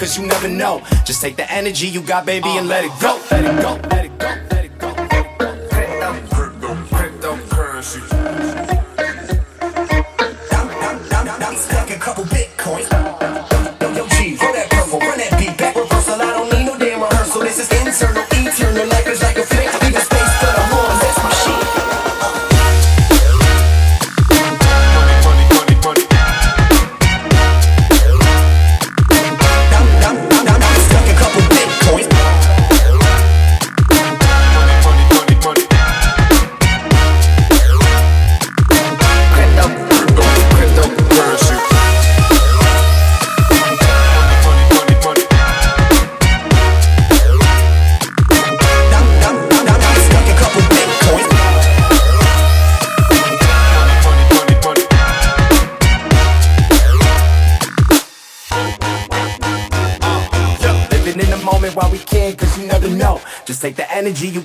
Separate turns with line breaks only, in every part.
cause you never know. Just take the energy you got, baby, and let it go.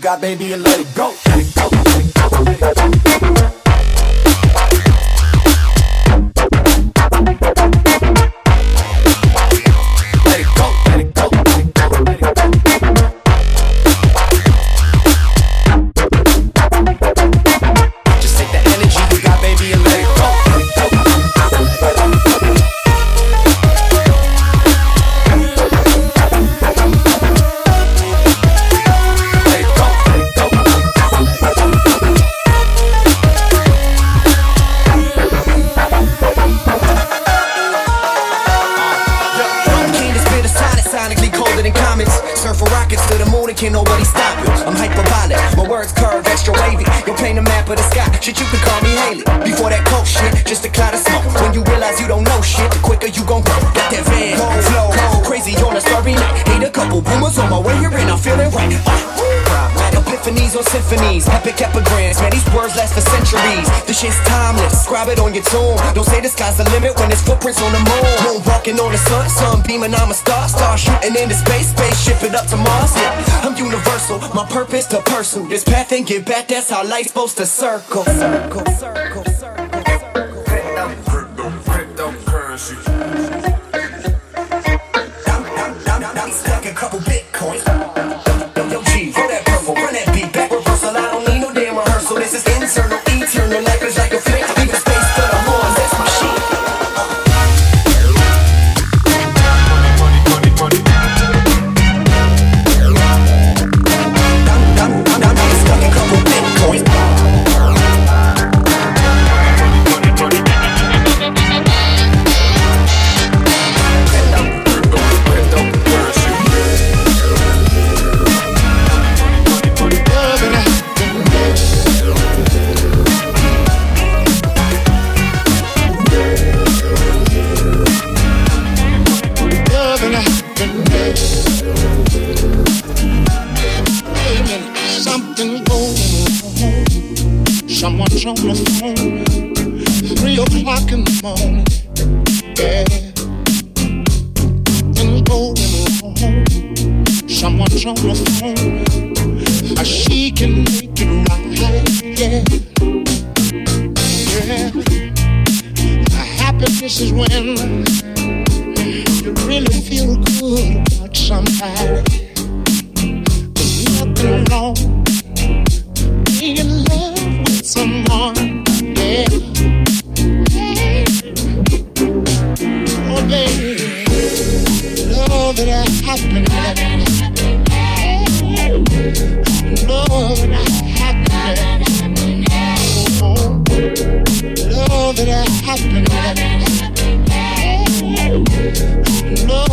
got baby, you love it. inscribe it
on your tomb. Don't say the sky's the limit when there's footprints on the moon. Moon walking on the sun, sun beaming, I'm a star. Star shooting into space, Space it up to Mars. Yeah, I'm universal, my purpose to pursue. This path and get back, that's how life's supposed to circle. Circle, circle. know that I
have been happy. Know that I have been happy. Know that I have been happy. Know.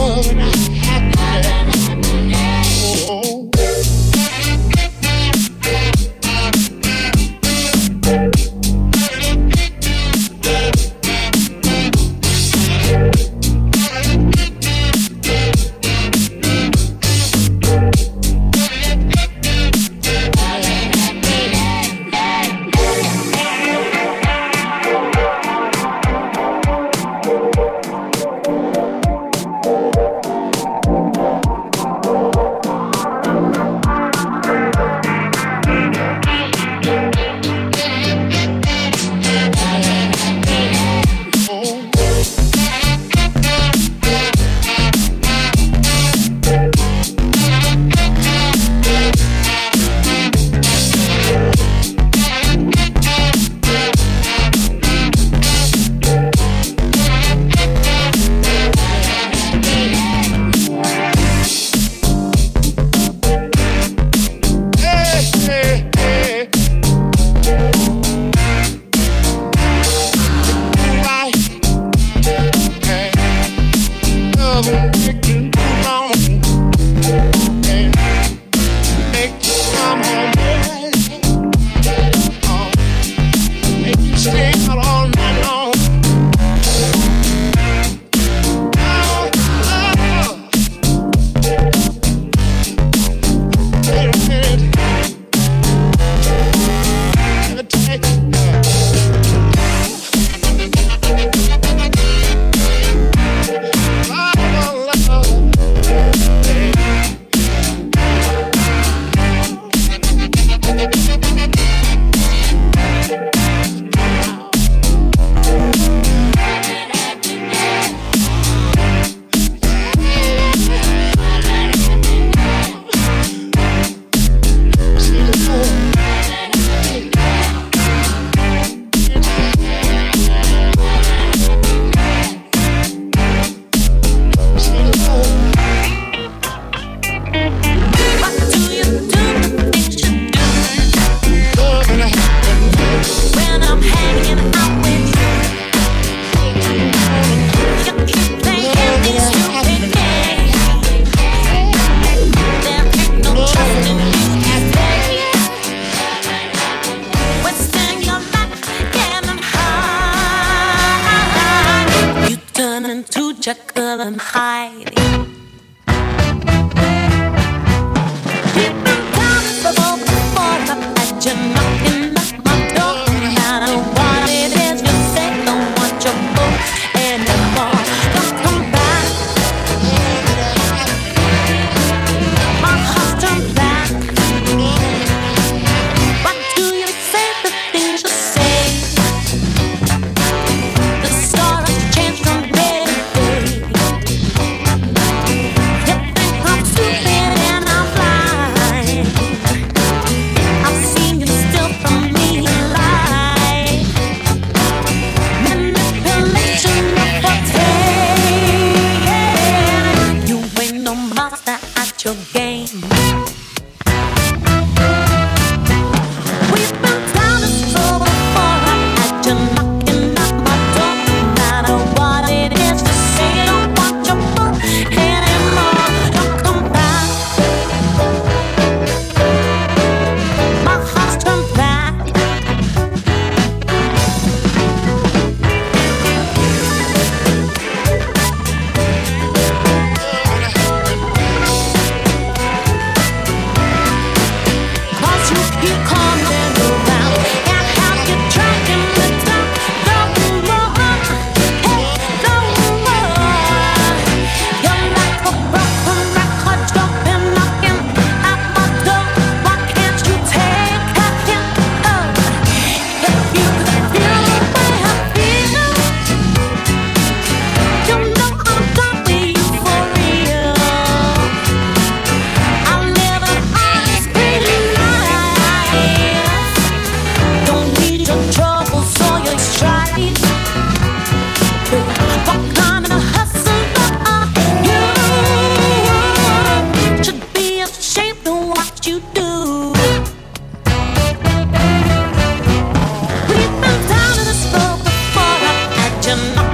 Had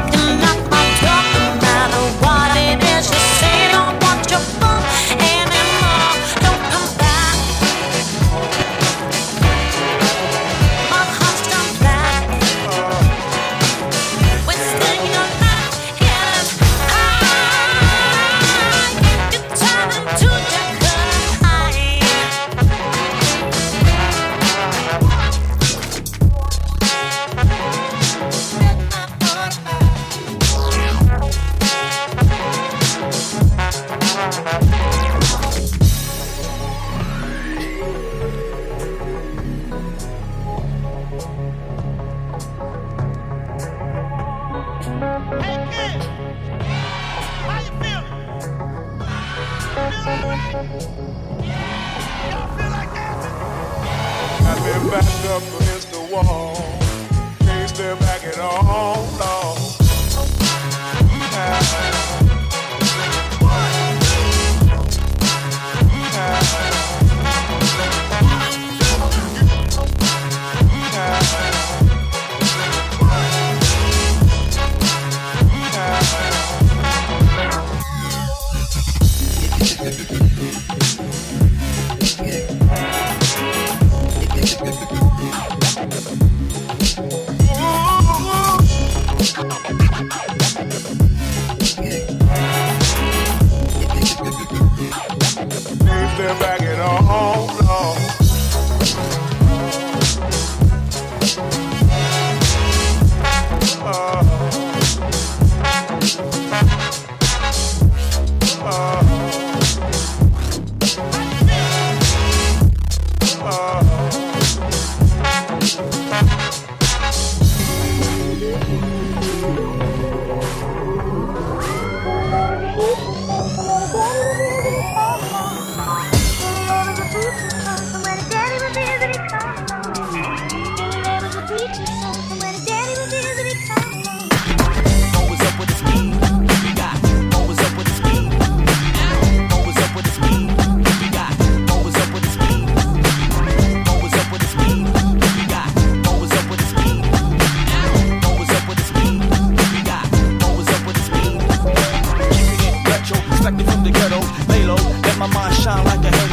my
mind shine like a halo.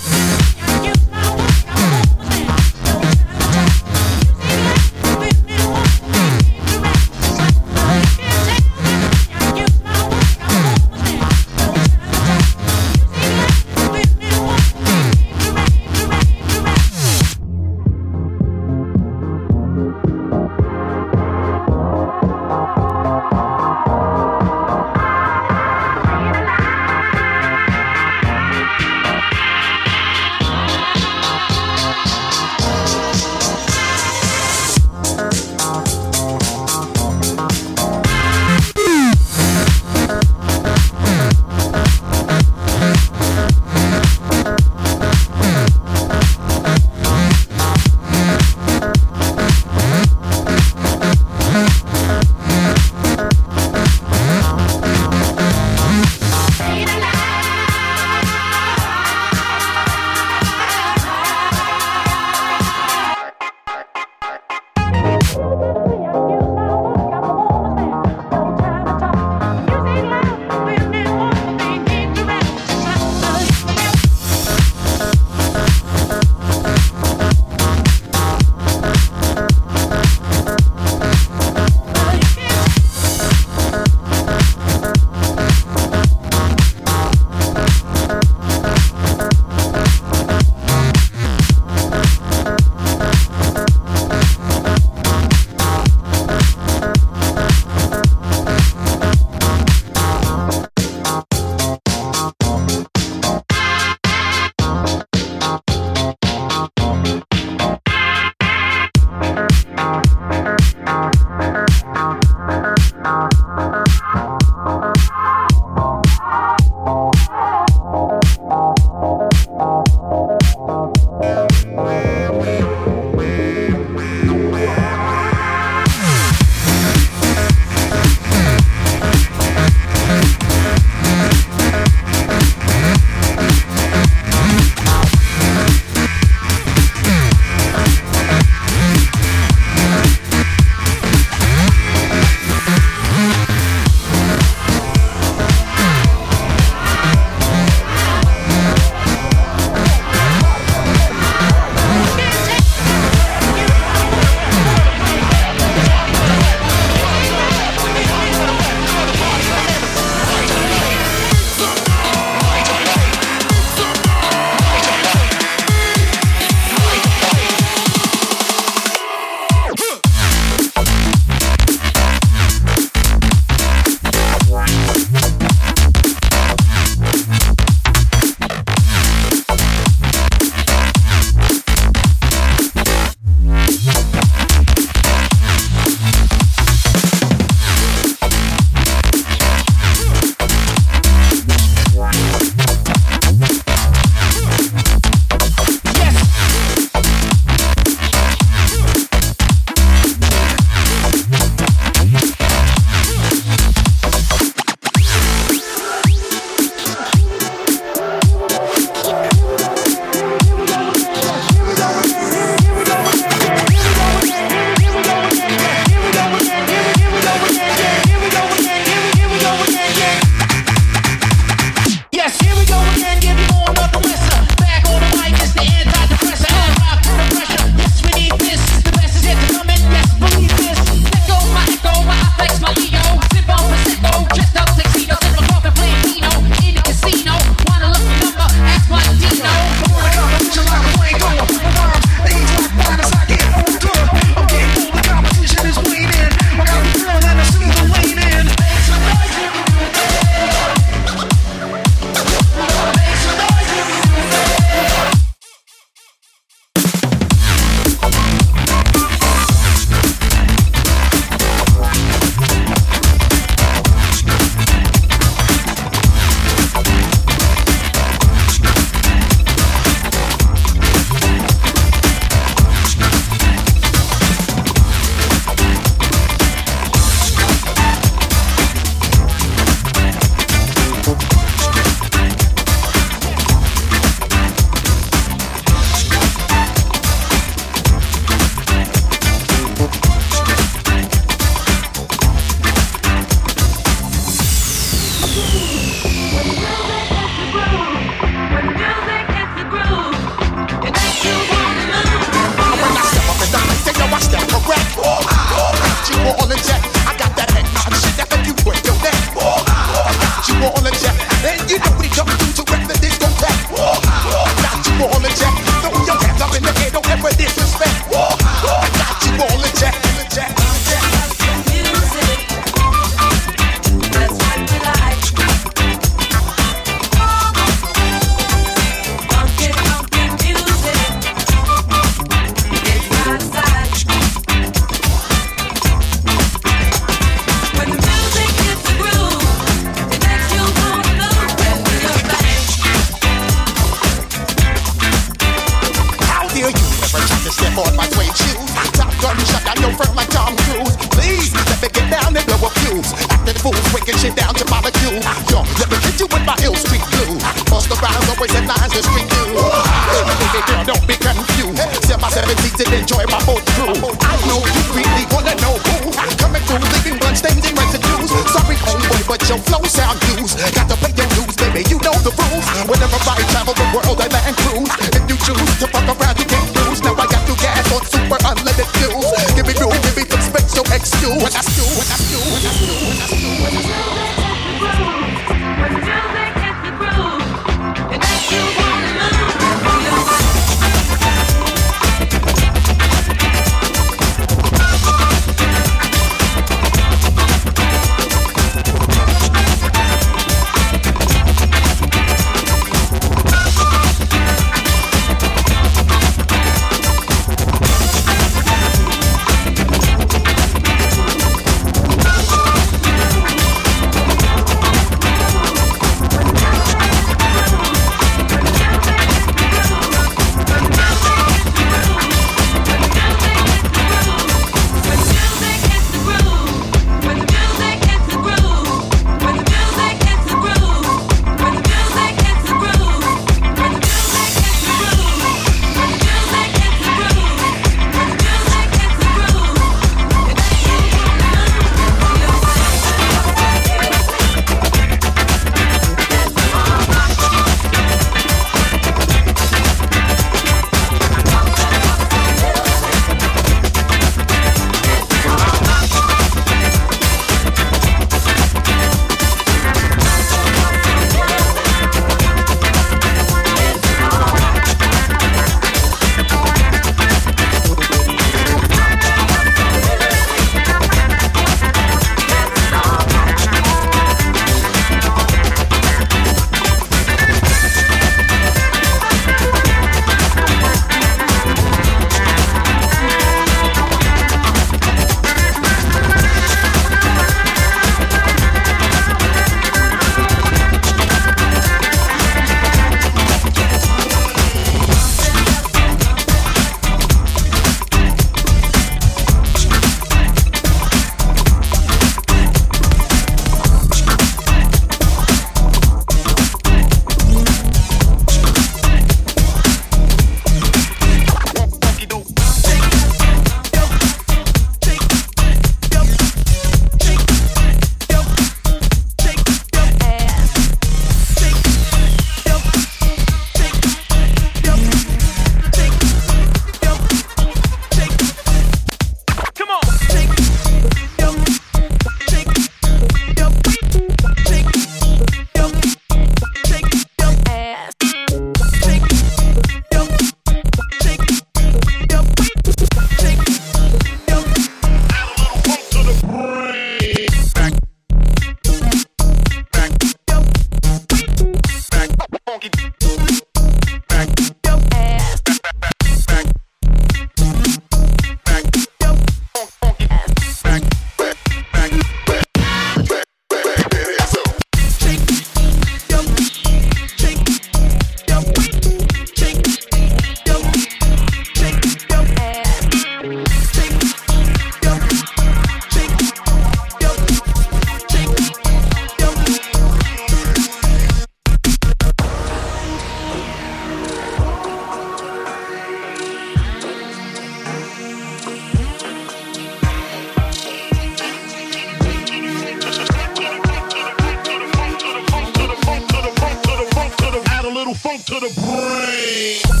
To the
brain.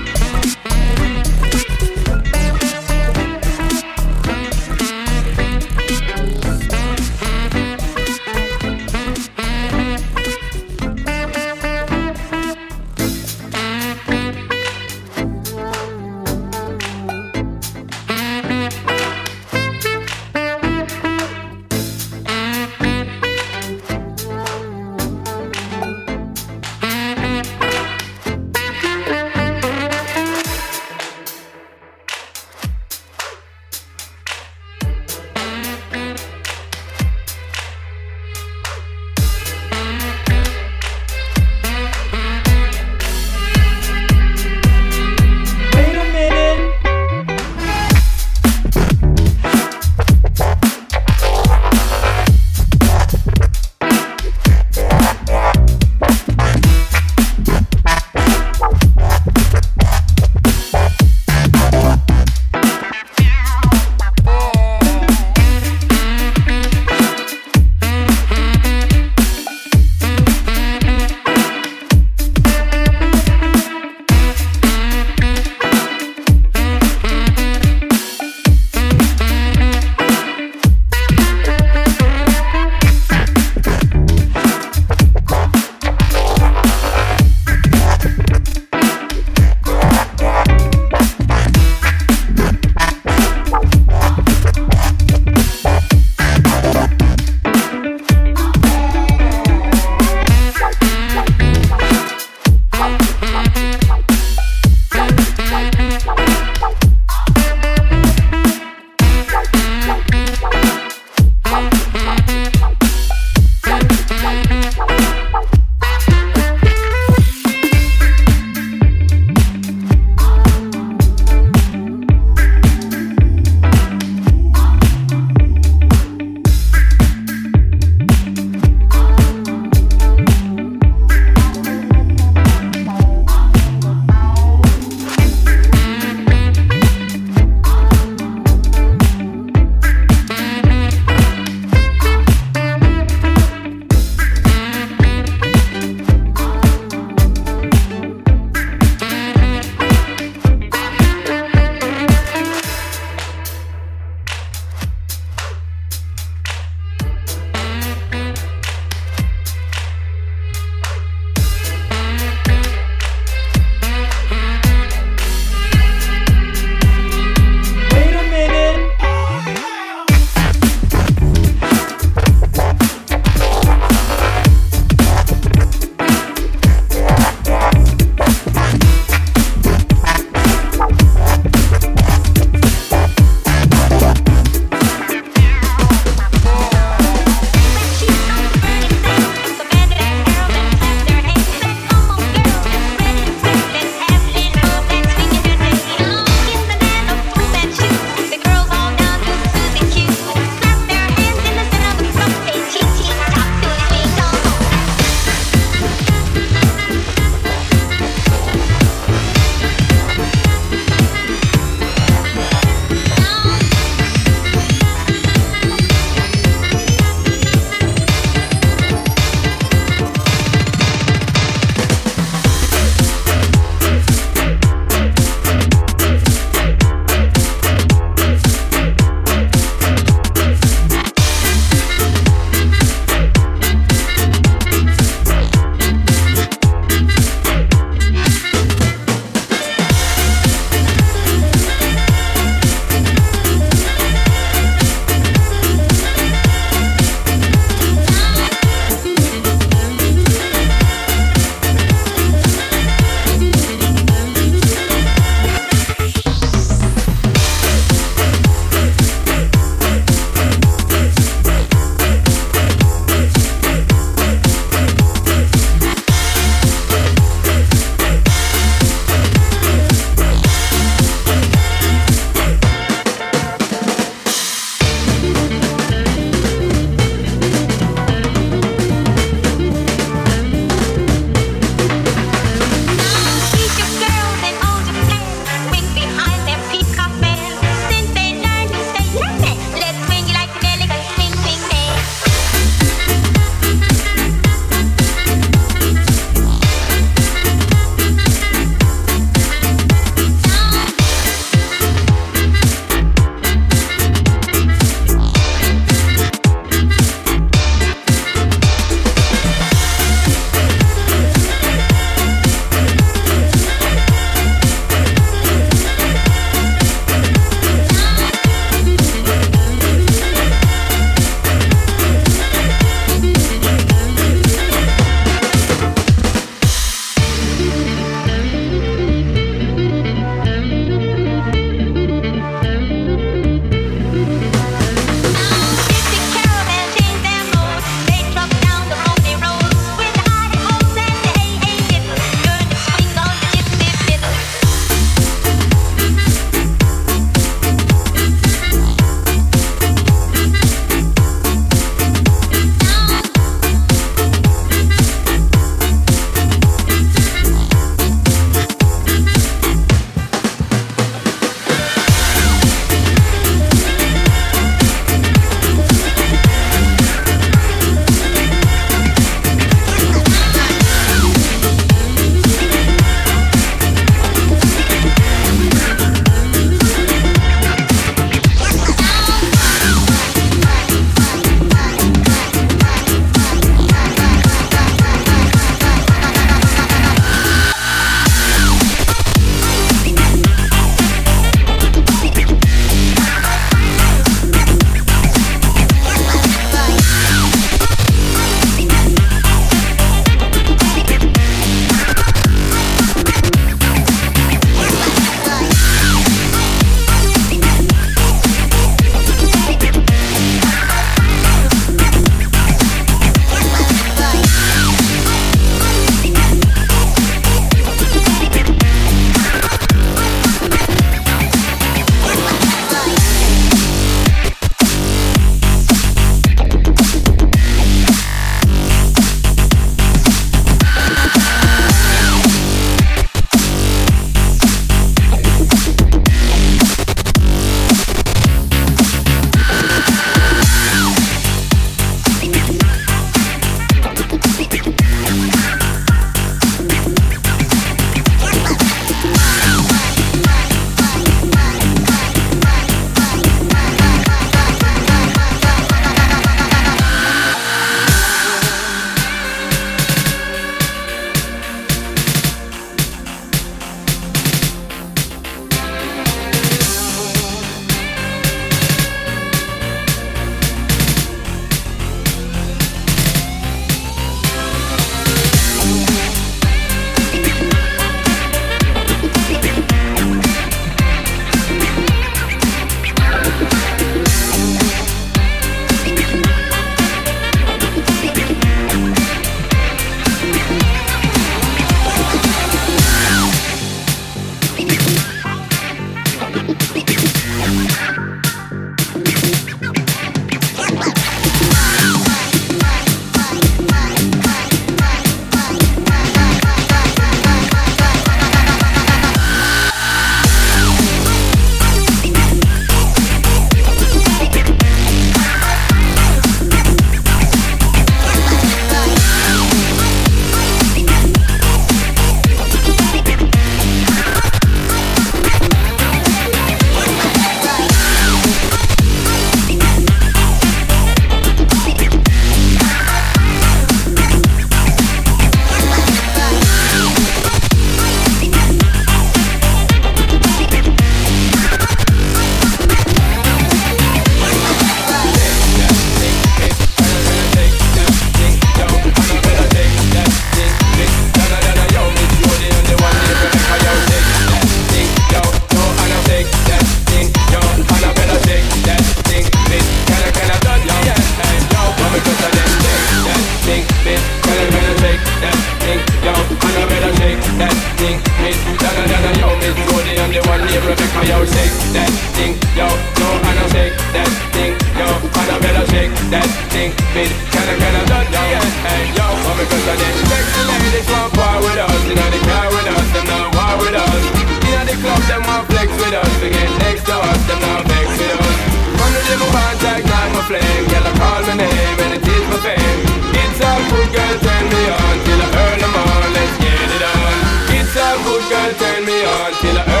On till I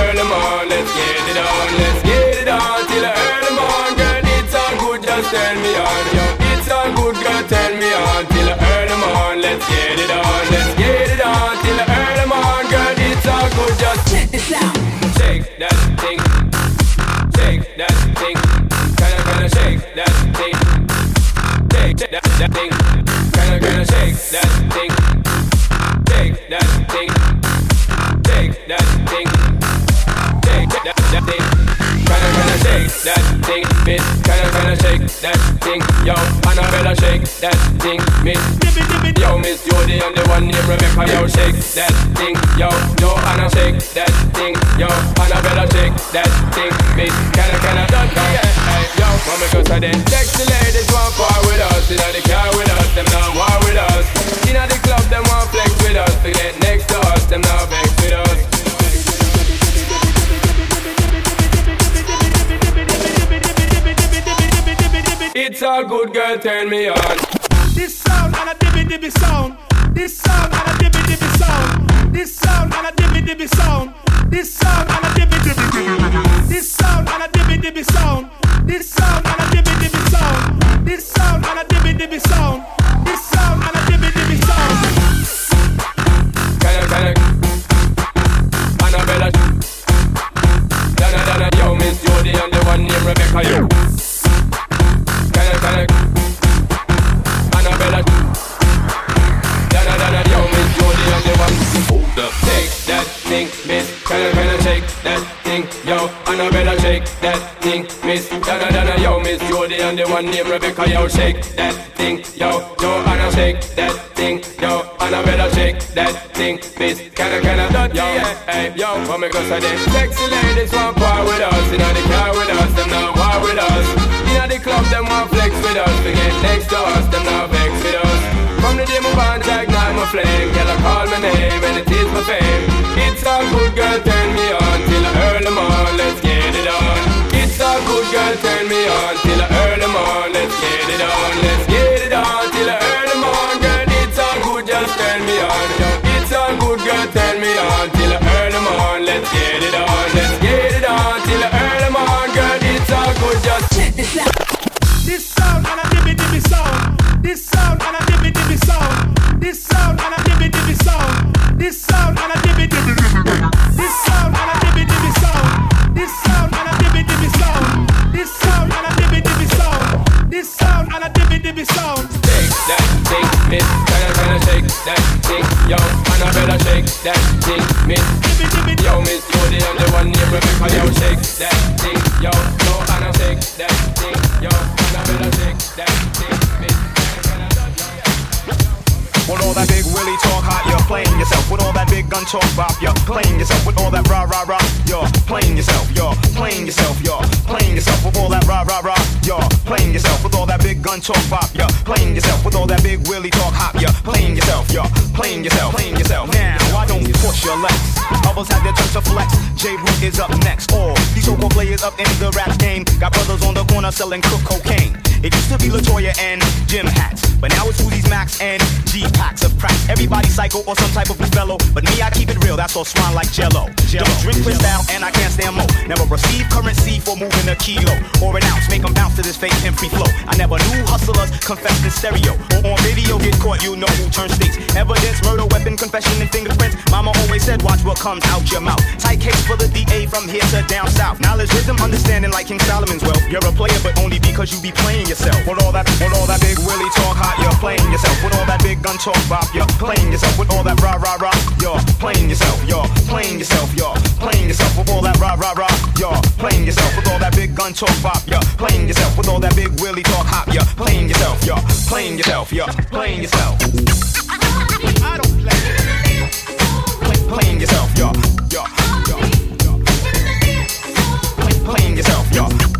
miss, kinda kinda shake that thing, yo, Annabella shake that thing, miss, yo, Miss and the one named Rebecca, yo, shake that thing, yo, yo, Anna shake that thing, yo, Annabella shake that thing, miss, kinda kinda dirty, yeah, hey, yo, mama goes I sexy ladies want part with us, you know the car with us, them not war with us, you know the club them want flex with us, to get next to us, them not vex with us. It's all good, girl, turn me on.
This sound and a dibby dibby sound. This sound and a dibby dibby sound. This sound and a dibby dibby sound. This sound and a dibby dibby dibby. This sound and a dibby dibby sound. This sound and a dibby dibby sound. This sound and a dibby dibby sound. This sound and a dibby dibby sound.
Kinda, kinda. Annabella. Donna, Donna, yo, Miss Jody and the one named Rebecca, yo. Kinda. Annabella. Yo, Miss Jody and the one. Hold up. Take that thing, yo. Annabella, shake that thing, Miss. Donna, Donna, yo, Miss Jody and the one named Rebecca, yo. Shake that thing, yo. Yo, Anna, shake that thing, yo. Annabella, shake that thing, Miss. Kinda, kinda dirty, yeah. Hey, yo, come and go so then. Sexy ladies want part with us, you know the car with us, them not war with us. You know the club, them want flex with us, to get next to us, them not vex with us. From the day my bond ignite my flame, girl I call my name and it is my fame. It's all good, girl, turn me on till I earn them on. Let's get girl, turn me on till the early morning. Let's get it on.
Talk bop, you're playing yourself. With all that rah rah rah, you're playing yourself. You're playing yourself. You're playing yourself. With all that rah rah rah, you're playing yourself. With all that big gun talk bop, you're playing yourself. With all that big willy talk hop, you're playing yourself. You're playing yourself. Playing yourself. Now, why don't push your legs? Others have their turn to flex. Jeru is up next. All these so-called players up in the rap game got brothers on the corner selling cook cocaine. It used to be Latoya and Jim Hats, but now it's Uzi's Max and G packs of crack. Everybody psycho or some type of fellow, but me I keep it real. That's all swine like Jello. Don't drink Cristal and I can't stand mo. Never receive currency for moving a kilo or an ounce. Make 'em bounce to this fake and free flow. I never knew hustlers confessed in stereo or on video. Get caught, you know who turns states. Evidence, murder, weapon, confession, and fingerprints. Mama always said, watch what comes out your mouth. Tight case for the DA from here to down south. Knowledge, wisdom, understanding like King Solomon's wealth. You're a player, but only because you be playing yourself. With all that, with all that big willy talk hot, you're playing yourself. With all that big gun talk bop, you're playing yourself. With all that rah rah rah, you're playing yourself. You're playing yourself. You're playing yourself. With all that rah rah rah, you're playing yourself. With all that big gun talk bop, you're playing yourself. With all that big willy talk hop, you're playing yourself. You're playing yourself. You're playing yourself. I don't play. Play, playing yourself. You're, you're. Play, playing yourself. You're,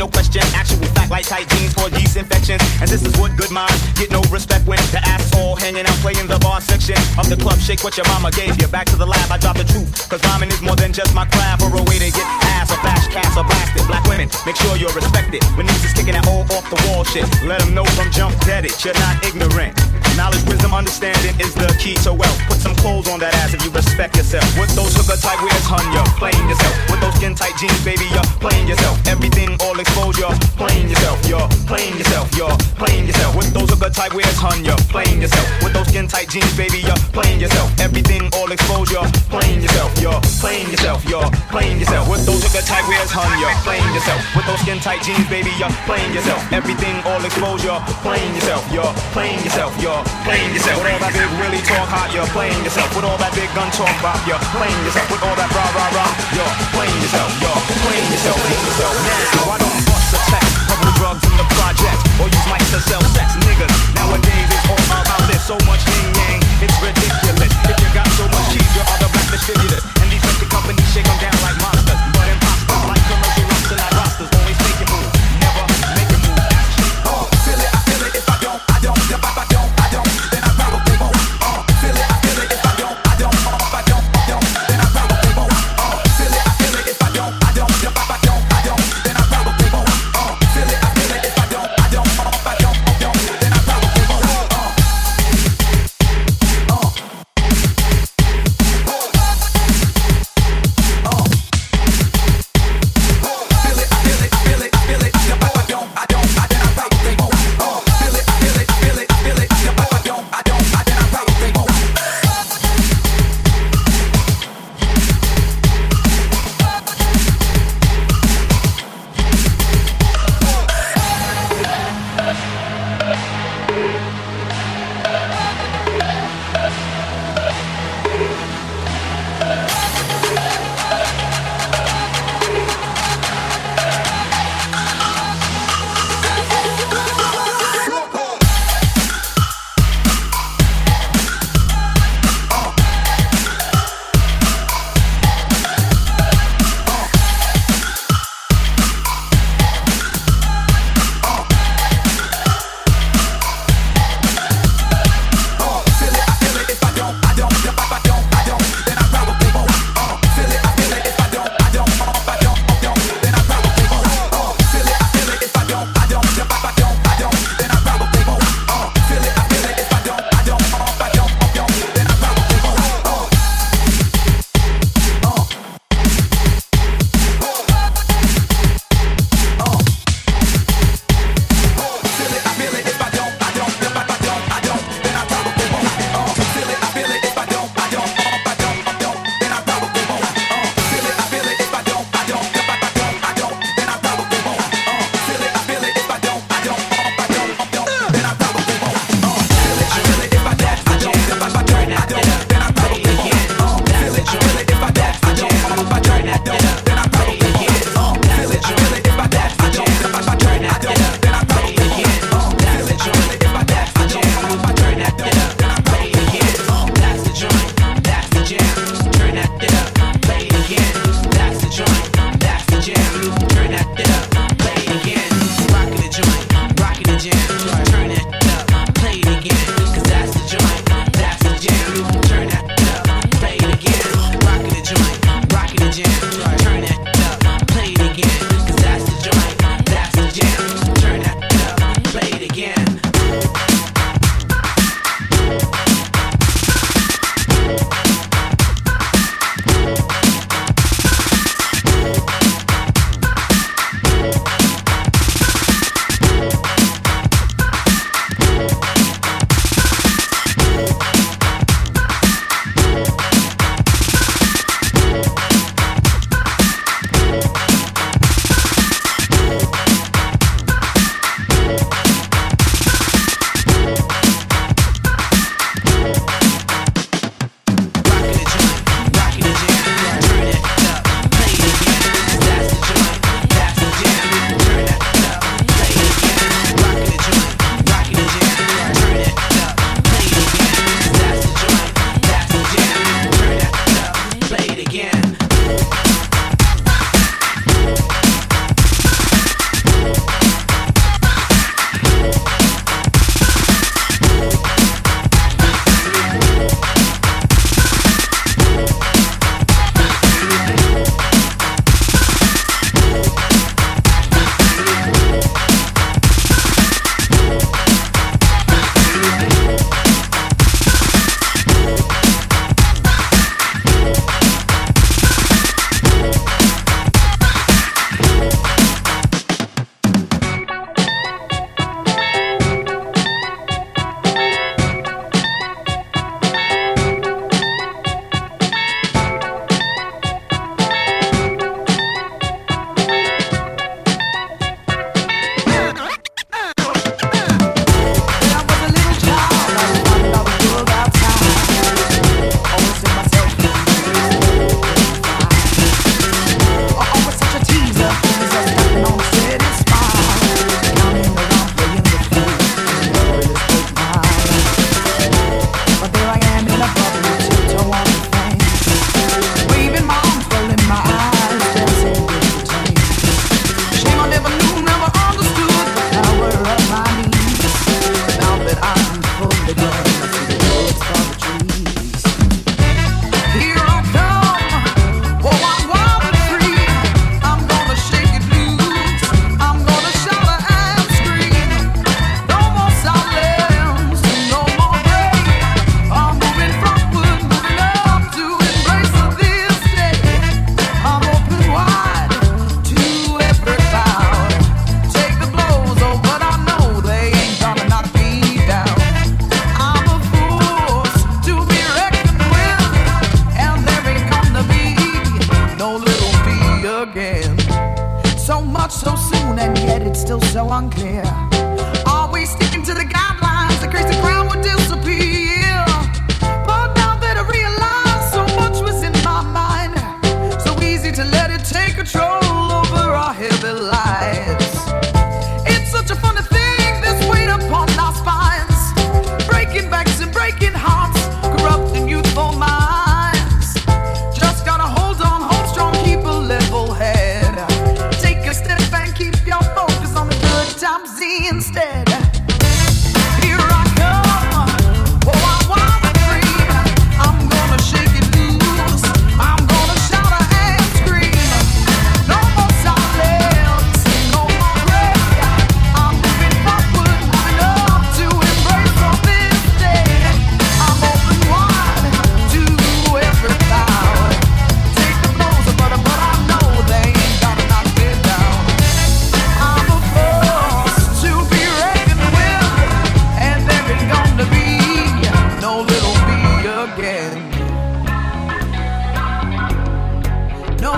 no question. Actual fact like tight jeans for yeast infections. And this is what good minds get no respect when the ass is all hanging out playing the bar section of the club. Shake what your mama gave you. Back to the lab, I drop the truth. Cause rhyming is more than just my craft or a way to get ass or flash cast or blasted. Black women, make sure you're respected. When niggas is kicking that all off the wall shit, let them know from jump dead it. You're not ignorant. Knowledge, wisdom, understanding is the key to wealth. Put some clothes on that ass if you respect yourself. With those hooker type wears, hun, you're playing yourself. With those skin tight jeans, baby, you're playing yourself. Everything all exposed, you're playing yourself. You're playing yourself. You're playing yourself. With those hooker type wears, hun, you're playing yourself. With those skin tight jeans, baby, you're playing yourself. Everything all exposed, you're playing yourself. You're playing yourself. You're playing yourself. With those hooker type wears, hun, you're playing yourself. With those skin tight jeans, baby, you're playing yourself. Everything all exposed, you're playing yourself. You're playing yourself. You're playing yourself. With all that big really talk hot, you're playing yourself. With all that big gun talk bop, you're playing yourself. With all that rah rah rah, you're playing yourself. You're playing yourself. Playing yourself. Now I don't bust a text, couple drugs in the project, or use mics to sell sex, niggas. Nowadays it's all about this. So much yin yang, it's ridiculous. If you got so much cheese, you're other black distributors,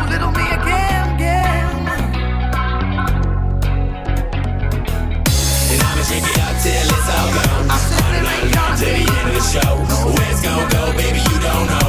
little me again, again.
And I'ma shake it till it's all gone. I'm the end of the show. Where's gonna go, baby, you don't know.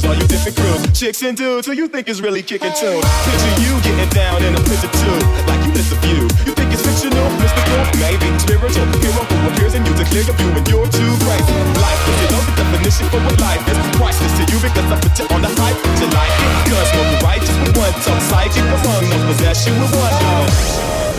Didn't all you different crews. Chicks and dudes who you think is really kicking tune. Picture you getting down in a picture too. Like you missed a view. You think it's fictional, mystical, maybe spiritual. Hero who appears in you to clear your view when you're too crazy. Life is, you know the definition for what life is. Priceless to you because I put you on the hype. You like it? Cause no righteous with one tongue. Psychic among us possess you with one tongue.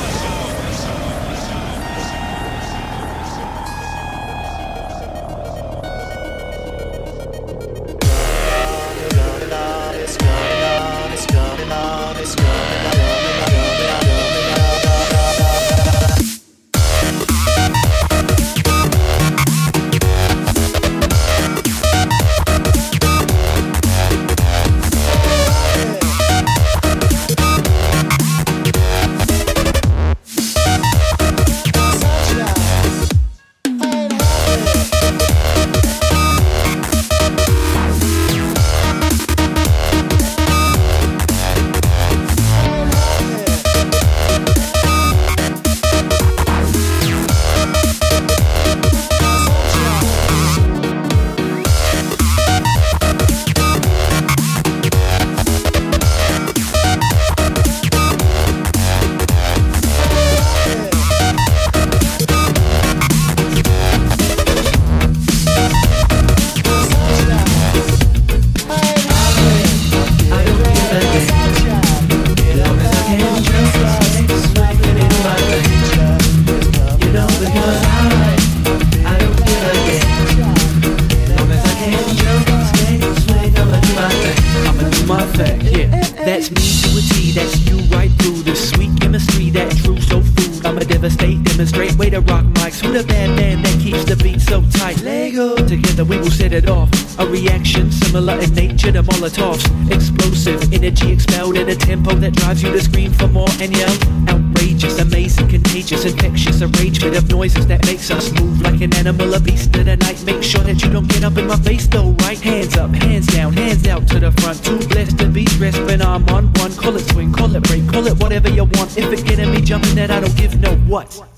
What.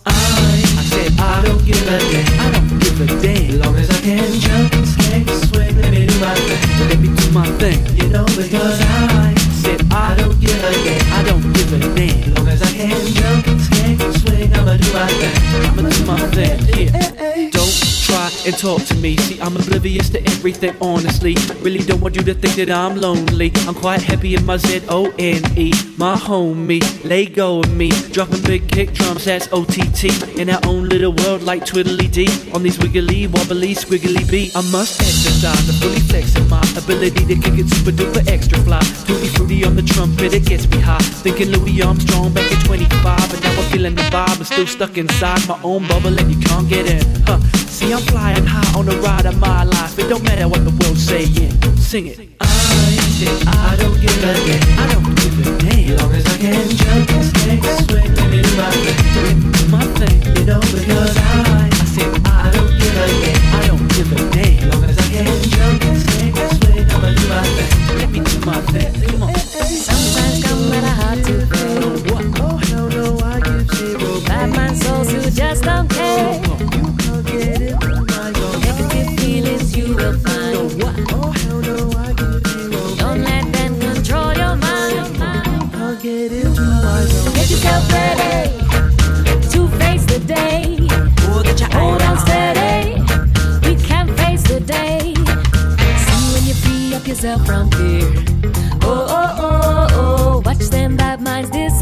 And talk to me. See, I'm oblivious to everything, honestly. Really don't want you to think that I'm lonely. I'm quite happy in my Z O N E. My homie, lay go of me. Dropping big kick drums, that's O T T. In our own little world, like Twiddly D. On these wiggly, wobbly, squiggly beat. I must exercise to fully flexing my ability to kick it super duper extra fly. Tutti fruity on the trumpet, it gets me high. Thinking Louis Armstrong back at 25. And now I'm feeling the vibe, but still stuck inside my own bubble and you can't get in. Huh. See, I'm flying high on the ride of my life. It don't matter what the world's saying. Sing it. I said I don't give a damn. I don't give a damn. Long as I can jump and stay, swing, let me do my thing. Let me do my thing, you know, because I, I said I don't give a damn. I don't give a damn. Long as I can jump and stay, swing, I'ma do my thing. Let me do my thing. Come on.
Sometimes come at a hard to play.
What? Oh, hell no, I give zero.
Bad mind souls who just don't yourself from fear. Oh, oh, oh, oh, oh. Watch them bad minds disappear.